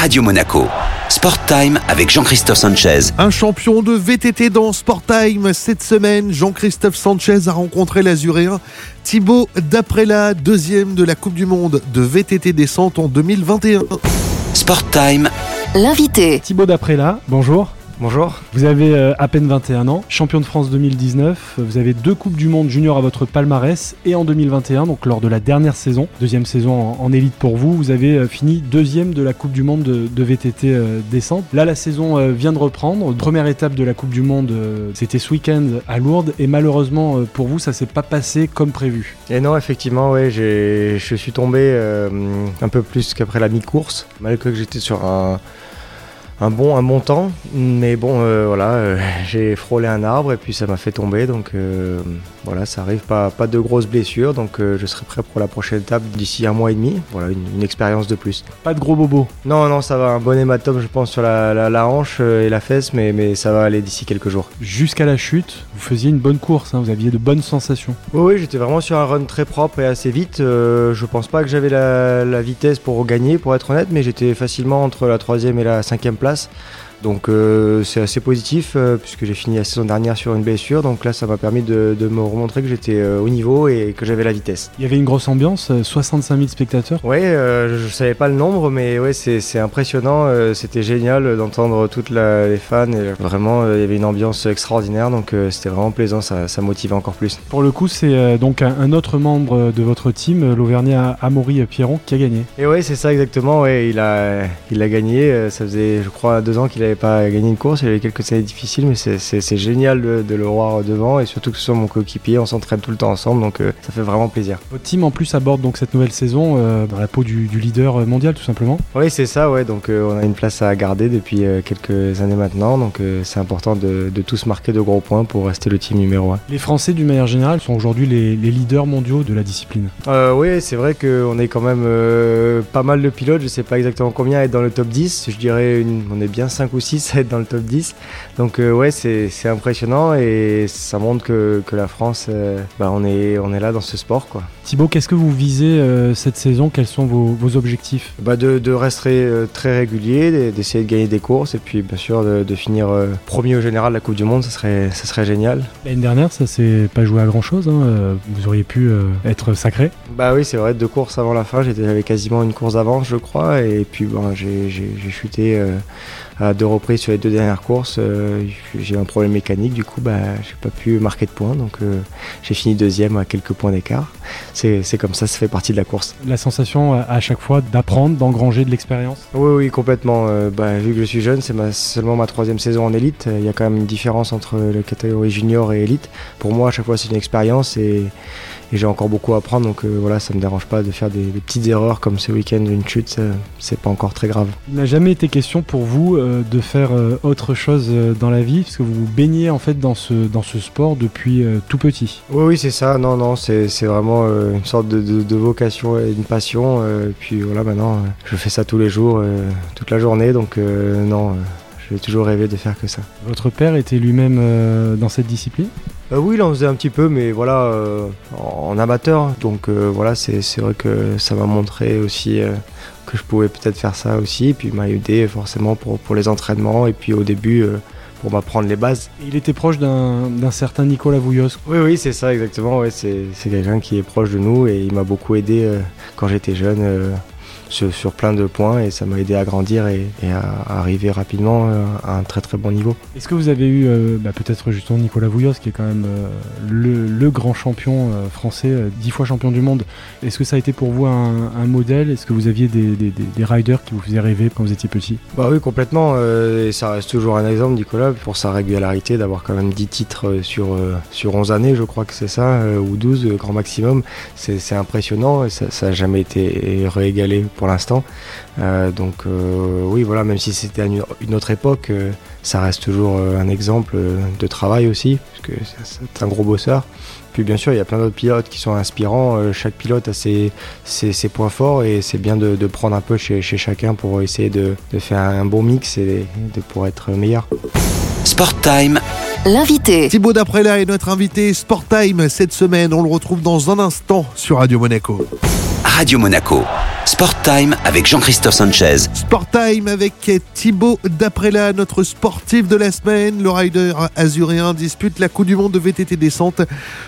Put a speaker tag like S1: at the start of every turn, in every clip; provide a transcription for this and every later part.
S1: Radio Monaco. Sport Time avec Jean-Christophe Sanchez.
S2: Un champion de VTT dans Sport Time cette semaine, Jean-Christophe Sanchez a rencontré l'Azuréen Thibaut Daprella, deuxième de la Coupe du Monde de VTT descente en 2021.
S1: Sport Time.
S3: L'invité.
S4: Thibaut Daprella, bonjour.
S5: Bonjour.
S4: Vous avez euh, à peine 21 ans, champion de France 2019. Vous avez deux Coupes du Monde junior à votre palmarès et en 2021, donc lors de la dernière saison, deuxième saison en, élite pour vous, vous avez euh, fini deuxième de la Coupe du Monde de, de VTT euh, descente. Là, la saison vient de reprendre. Première étape de la Coupe du Monde, c'était ce week-end à Lourdes et malheureusement pour vous, ça s'est pas passé comme prévu.
S5: Et non, effectivement, ouais, je suis tombé un peu plus qu'après la mi-course, malgré que j'étais sur un, un bon, un bon temps. Mais bon, euh, voilà, euh, j'ai frôlé un arbre et puis ça m'a fait tomber. Donc euh, voilà, ça arrive, pas, pas de grosses blessures. Donc je serai prêt pour la prochaine étape d'ici un mois et demi. Voilà, une, une expérience de plus.
S4: Pas de gros bobos.
S5: Non, non, ça va, un bon hématome, je pense, sur la, la- la hanche et la fesse, mais, mais ça va aller d'ici quelques jours.
S4: Jusqu'à la chute, vous faisiez une bonne course, hein, vous aviez de bonnes sensations.
S5: Oui, oui, j'étais vraiment sur un run très propre et assez vite. Je pense pas que j'avais la, la vitesse pour gagner, pour être honnête, mais j'étais facilement entre la troisième et la cinquième place. place Donc euh, c'est assez positif euh, puisque j'ai fini la saison dernière sur une blessure. Donc là, ça m'a permis de, de me remontrer que j'étais euh, au niveau et que j'avais la vitesse.
S4: Il y avait une grosse ambiance, euh, 65 000 spectateurs.
S5: Euh, je savais pas le nombre, mais ouais, c'est impressionnant. C'était génial d'entendre toutes la- les fans. Et vraiment, il y avait une ambiance extraordinaire. Donc c'était vraiment plaisant. Ça, ça motivait encore plus.
S4: Pour le coup, c'est donc un, un autre membre de votre team, l'Auvergnat Amaury Pierron, qui a gagné.
S5: Et ouais, c'est ça exactement. Ouais, il a, il a gagné. Ça faisait, je crois, deux ans qu'il pas gagné une course. Il avait quelques années difficiles, mais c'est- génial de, de le voir devant et surtout que ce soit mon coéquipier. On s'entraîne tout le temps ensemble, donc euh, ça fait vraiment plaisir.
S4: Votre team en plus aborde donc cette nouvelle saison euh, dans la peau du, du leader mondial tout simplement.
S5: Oui, c'est ça. Ouais, donc euh, on a une place à garder depuis quelques années maintenant, donc c'est important de, de tous marquer de gros points pour rester le team numéro un.
S4: Les Français d'une manière générale sont aujourd'hui les, les leaders mondiaux de la discipline.
S5: Oui, c'est vrai qu'on est quand même pas mal de pilotes, je sais pas exactement combien être dans le top 10, je dirais une- on est bien 5 ou 6 à être dans le top 10. Donc euh, ouais, c'est impressionnant et ça montre que, que la France, euh, bah, on, est, on est là dans ce sport. quoi.
S4: Thibaut, qu'est-ce que vous visez euh, cette saison? Quels sont vos, vos objectifs?
S5: Bah, de, de rester très régulier, d'essayer de gagner des courses et puis bien sûr de, de finir premier au général de la Coupe du Monde, ça serait, ça serait génial.
S4: L'année dernière, ça s'est pas joué à grand chose. Vous auriez pu être sacré.
S5: Bah oui, c'est vrai, deux courses avant la fin, j'avais quasiment une course d'avance, je crois, et puis bon, j'ai chuté euh, à deux reprises sur les deux dernières courses. euh, j'ai eu un problème mécanique, du coup, bah, j'ai pas pu marquer de points, donc euh, j'ai fini deuxième à quelques points d'écart. C'est comme ça, ça fait partie de la course.
S4: La sensation à, à chaque fois d'apprendre, d'engranger de l'expérience?
S5: Oui, oui, complètement. euh, bah, vu que je suis jeune, c'est seulement ma troisième saison en élite. euh, Il y a quand même une différence entre la catégorie junior et élite. Pour moi, à chaque fois, c'est une expérience et, et j'ai encore beaucoup à apprendre. Donc euh, voilà, ça me dérange pas de faire des, des petites erreurs comme ce week-end, une chute, c'est pas encore très grave.
S4: Il n'a jamais été question pour vous euh, de faire euh, autre chose euh, dans la vie, parce que vous vous baignez en fait dans ce, dans ce sport depuis tout petit.
S5: Oui, oui, c'est ça. Non, non, c'est c'est vraiment une sorte de, de- de vocation et une passion. et puis voilà, maintenant, je fais ça tous les jours, toute la journée. Donc non, j'ai toujours rêvé de faire que ça.
S4: Votre père était lui-même dans cette discipline?
S5: Euh, oui, il en faisait un petit peu, mais voilà, euh, en, en amateur. Donc euh, voilà, c'est vrai que ça m'a montré aussi que je pouvais peut-être faire ça aussi. Et puis il m'a aidé forcément pour, pour les entraînements. Et puis au début, pour m'apprendre les bases.
S4: Il était proche d'un certain Nicolas Vouillos.
S5: Oui, oui, c'est ça exactement. Ouais, c'est c'est quelqu'un qui est proche de nous et il m'a beaucoup aidé euh, quand j'étais jeune. euh, sur, sur plein de points et ça m'a aidé à grandir et, et à, arriver rapidement euh, à un très très bon niveau.
S4: Est-ce que vous avez eu euh, bah, peut-être justement Nicolas Vouillos, qui est quand même euh, le, le grand champion euh, français, dix fois champion du monde Est-ce que ça a été pour vous un, un modèle? Est-ce que vous aviez des, des- des- des riders qui vous faisaient rêver quand vous étiez petit?
S5: Bah oui, complètement. et ça reste toujours un exemple, Nicolas, pour sa régularité, d'avoir quand même 10 titres sur, sur 11 années, je crois que c'est ça, ou 12, euh, grand maximum. C'est impressionnant et ça n'a jamais été réégalé pour l'instant. Euh, donc euh, oui, voilà, même si c'était une, autre époque, euh, ça reste toujours un exemple de travail aussi, parce que c'est- c'est un gros bosseur. Puis bien sûr, il y a plein d'autres pilotes qui sont inspirants. euh, chaque pilote a ses, ses, ses points forts et c'est bien de, de prendre un peu chez, chez chacun pour essayer de, de faire un bon mix et de, pour être meilleur.
S1: Sport Time
S3: L'invité.
S2: Thibaut Daprella est notre invité Sport Time cette semaine. On le retrouve dans un instant sur Radio Monaco.
S1: Radio Monaco. Sport Time avec Jean-Christophe Sanchez.
S2: Sport Time avec Thibaut Daprella, notre sportif de la semaine. Le rider azuréen dispute la Coupe du Monde de VTT descente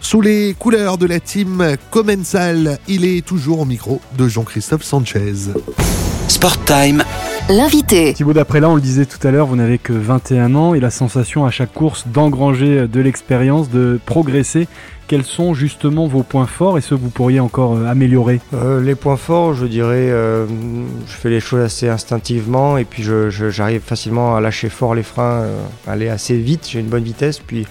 S2: sous les couleurs de la team Commensal. Il est toujours au micro de Jean-Christophe Sanchez.
S1: Sport Time
S3: L'invité.
S4: Thibaut Daprella, on le disait tout à l'heure, vous n'avez que 21 ans et la sensation à chaque course d'engranger de l'expérience, de progresser. Quels sont justement vos points forts et ceux que vous pourriez encore euh, améliorer?
S5: Euh, les points forts, je dirais, euh, je fais les choses assez instinctivement et puis j'arrive facilement à lâcher fort les freins, aller assez vite, j'ai une bonne vitesse. Puis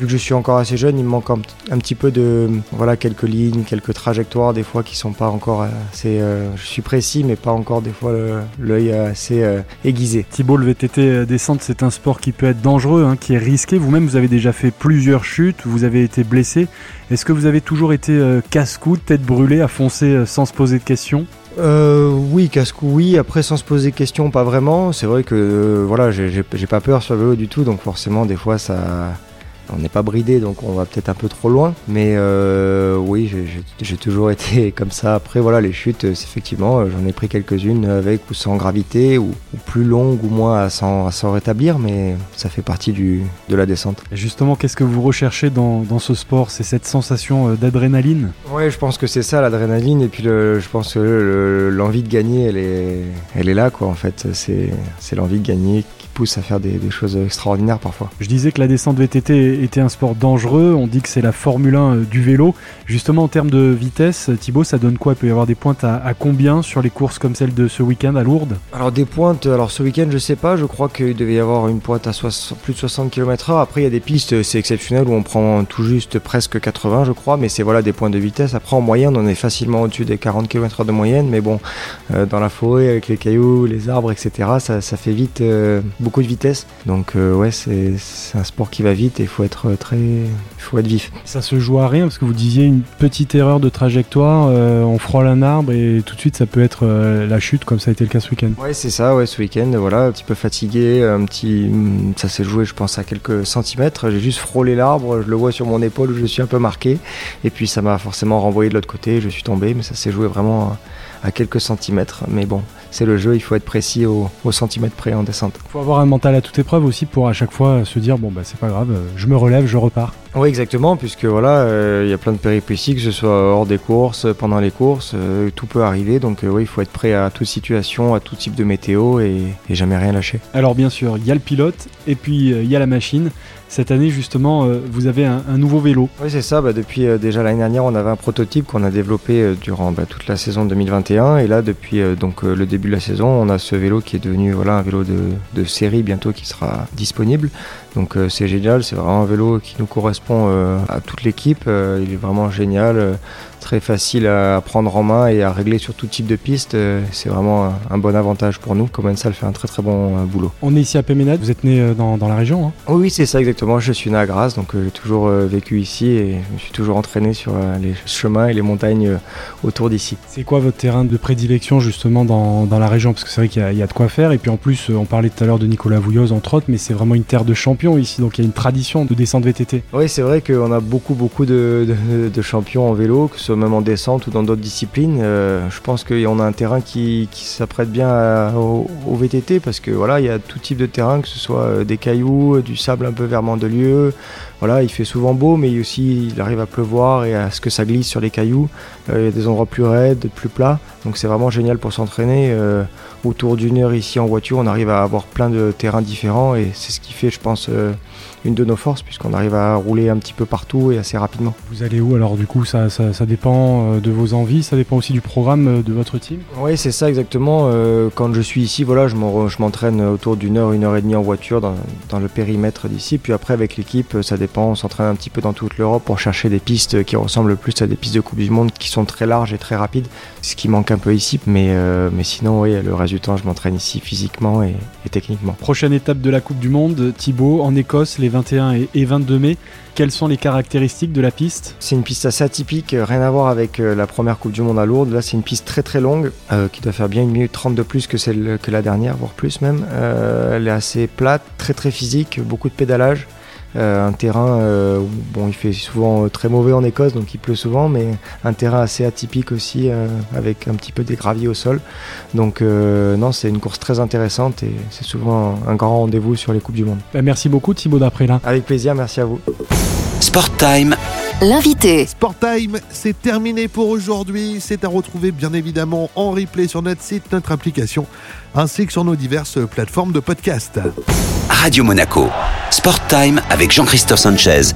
S5: vu que je suis encore assez jeune, il me manque un, petit peu de, voilà, quelques lignes, quelques trajectoires des fois qui sont pas encore assez. euh, je suis précis, mais pas encore des fois l'œil assez euh, aiguisé.
S4: Thibaut, le VTT descente, c'est un sport qui peut être dangereux, hein, qui est risqué. Vous-même, vous avez déjà fait plusieurs chutes, vous avez été blessé. Est-ce que vous avez toujours été euh, casse-cou, tête brûlée, à foncer euh, sans se poser de questions?
S5: Euh, oui, casse-cou, oui. Après, sans se poser de questions, pas vraiment. C'est vrai que euh, voilà, j'ai pas peur sur le vélo du tout, donc forcément, des fois, ça, on n'est pas bridé, donc on va peut-être un peu trop loin. Mais euh, oui, j'ai- toujours été comme ça. Après, voilà, les chutes, euh, effectivement, euh, j'en ai pris quelques-unes avec ou sans gravité, ou, ou plus longues ou moins à s'en rétablir, mais ça fait partie du, de la descente.
S4: Et Justement, qu'est-ce que vous recherchez dans, dans ce sport? C'est cette sensation d'adrénaline?
S5: Ouais, je pense que c'est ça l'adrénaline et puis le, je pense que le- l'envie de gagner, elle est, elle est là quoi. En fait, c'est, c'est l'envie de gagner qui pousse à faire des, des choses extraordinaires parfois.
S4: Je disais que la descente VTT était un sport dangereux, on dit que c'est la Formule 1 euh, du vélo. Justement, en termes de vitesse, euh, Thibaut, ça donne quoi? Il peut y avoir des pointes à, combien sur les courses comme celle de ce week-end à Lourdes?
S5: Alors des pointes, alors ce week-end je sais pas, je crois qu'il devait y avoir une pointe à 60 plus de 60 km/h. Après il y a des pistes, c'est exceptionnel où on prend tout juste presque 80 je crois, mais c'est voilà des points de vitesse. Après en moyenne on est facilement au-dessus des 40 km/h de moyenne, mais bon euh, dans la forêt avec les cailloux, les arbres, etc. Ça, fait vite euh, beaucoup de vitesse. Donc euh, ouais c'est un sport qui va vite et il faut être très, il faut être vif.
S4: Ça se joue à rien parce que vous disiez une petite erreur de trajectoire, euh, on frôle un arbre et tout de suite ça peut être euh, la chute comme ça a été le cas ce week-end.
S5: Ouais, c'est ça, ouais, ce week-end, voilà, un petit peu fatigué, un petit. Ça s'est joué, je pense, à quelques centimètres. J'ai juste frôlé l'arbre, je le vois sur mon épaule où je suis un peu marqué. Et puis ça m'a forcément renvoyé de l'autre côté, je suis tombé, mais ça s'est joué vraiment à, quelques centimètres. Mais bon, c'est le jeu, il faut être précis au, au centimètre près en descente.
S4: Il faut avoir un mental à toute épreuve aussi pour à chaque fois se dire bon bah c'est pas grave, euh, je me relève, je repars.
S5: Oui, exactement, puisque voilà, euh, il y a plein de péripéties, que ce soit hors des courses, pendant les courses, euh, tout peut arriver. Donc, euh, oui, il faut être prêt à toute situation, à tout type de météo et, et jamais rien lâcher.
S4: Alors bien sûr, il y a le pilote et puis il y a la machine. Cette année justement, euh, vous avez un, un nouveau vélo.
S5: Oui, c'est ça. Bah, depuis euh, déjà l'année dernière, on avait un prototype qu'on a développé euh, durant bah, toute la saison 2021. Et là, depuis euh, euh, le début de la saison, on a ce vélo qui est devenu un vélo de série bientôt qui sera disponible. Donc euh, c'est génial. C'est vraiment un vélo qui nous correspond euh, à toute l'équipe. Euh, il est vraiment génial. Très facile à à prendre en main et à régler sur tout type de piste. C'est vraiment un, un bon avantage pour nous. Commensal fait un très très bon boulot.
S4: On est ici à Péménade, vous êtes né dans, dans la région. hein?
S5: Oui, oui, c'est ça exactement. Je suis né à Grasse, donc j'ai toujours vécu ici et je me suis toujours entraîné sur les chemins et les montagnes autour d'ici.
S4: C'est quoi votre terrain de prédilection justement dans, dans la région? Parce que c'est vrai qu'il y, y a de quoi faire. Et puis en plus, on parlait tout à l'heure de Nicolas Vouilloz entre autres, mais c'est vraiment une terre de ici. Donc il y a une tradition de descente VTT.
S5: Oui, c'est vrai qu'on a beaucoup, beaucoup de, champions en vélo, que ce soit même en descente ou dans d'autres disciplines. Euh, je pense qu'on a un terrain qui, s'apprête bien au, VTT parce que voilà, il y a tout type de terrain, que ce soit euh, des cailloux, euh, du sable un peu vermandelieux. Voilà, il fait souvent beau, mais aussi il arrive à pleuvoir et à ce que ça glisse sur les cailloux. Il y a des endroits plus raides, plus plats. Donc c'est vraiment génial pour s'entraîner. Autour d'une heure ici en voiture, on arrive à avoir plein de terrains différents et c'est ce qui fait, je pense, euh, une de nos forces puisqu'on arrive à rouler un petit peu partout et assez rapidement.
S4: Vous allez où Alors du coup, ça, ça, ça dépend euh, de vos envies, ça dépend aussi du programme euh, de votre team?
S5: Oui, c'est ça exactement. Euh, quand je suis ici, voilà, je m'en- je m'entraîne autour d'une heure, une heure et demie en voiture dans, dans le périmètre d'ici. Puis après, avec l'équipe, ça dépend. On s'entraîne un petit peu dans toute l'Europe pour chercher des pistes qui ressemblent plus à des pistes de Coupe du Monde qui sont très larges et très rapides. Ce qui manque un peu ici. Mais, euh, mais sinon, oui, le reste du temps, je m'entraîne ici physiquement et, et techniquement.
S4: Prochaine étape de la Coupe du Monde, Thibaut, en Écosse, les 21 et, et 22 mai. Quelles sont les caractéristiques de la piste?
S5: C'est une piste assez atypique, euh, rien à voir avec euh, la première Coupe du Monde à Lourdes. Là, c'est une piste très très longue euh, qui doit faire bien une minute 30 de plus que celle que la dernière, voire plus même. Elle est assez plate, très très physique, beaucoup de pédalage. Un terrain où bon, il fait souvent très mauvais en Écosse, donc il pleut souvent, mais un terrain assez atypique aussi, avec un petit peu des graviers au sol. Donc non, c'est une course très intéressante et c'est souvent un, grand rendez-vous sur les Coupes du Monde.
S4: Bah, merci beaucoup Thibaut Daprélin.
S5: Avec plaisir, merci à vous.
S1: Sport Time
S3: L'invité.
S2: Sport Time, c'est terminé pour aujourd'hui. C'est à retrouver bien évidemment en replay sur notre site, notre application, ainsi que sur nos diverses plateformes de podcast.
S1: Radio Monaco. Sport Time avec Jean-Christophe Sanchez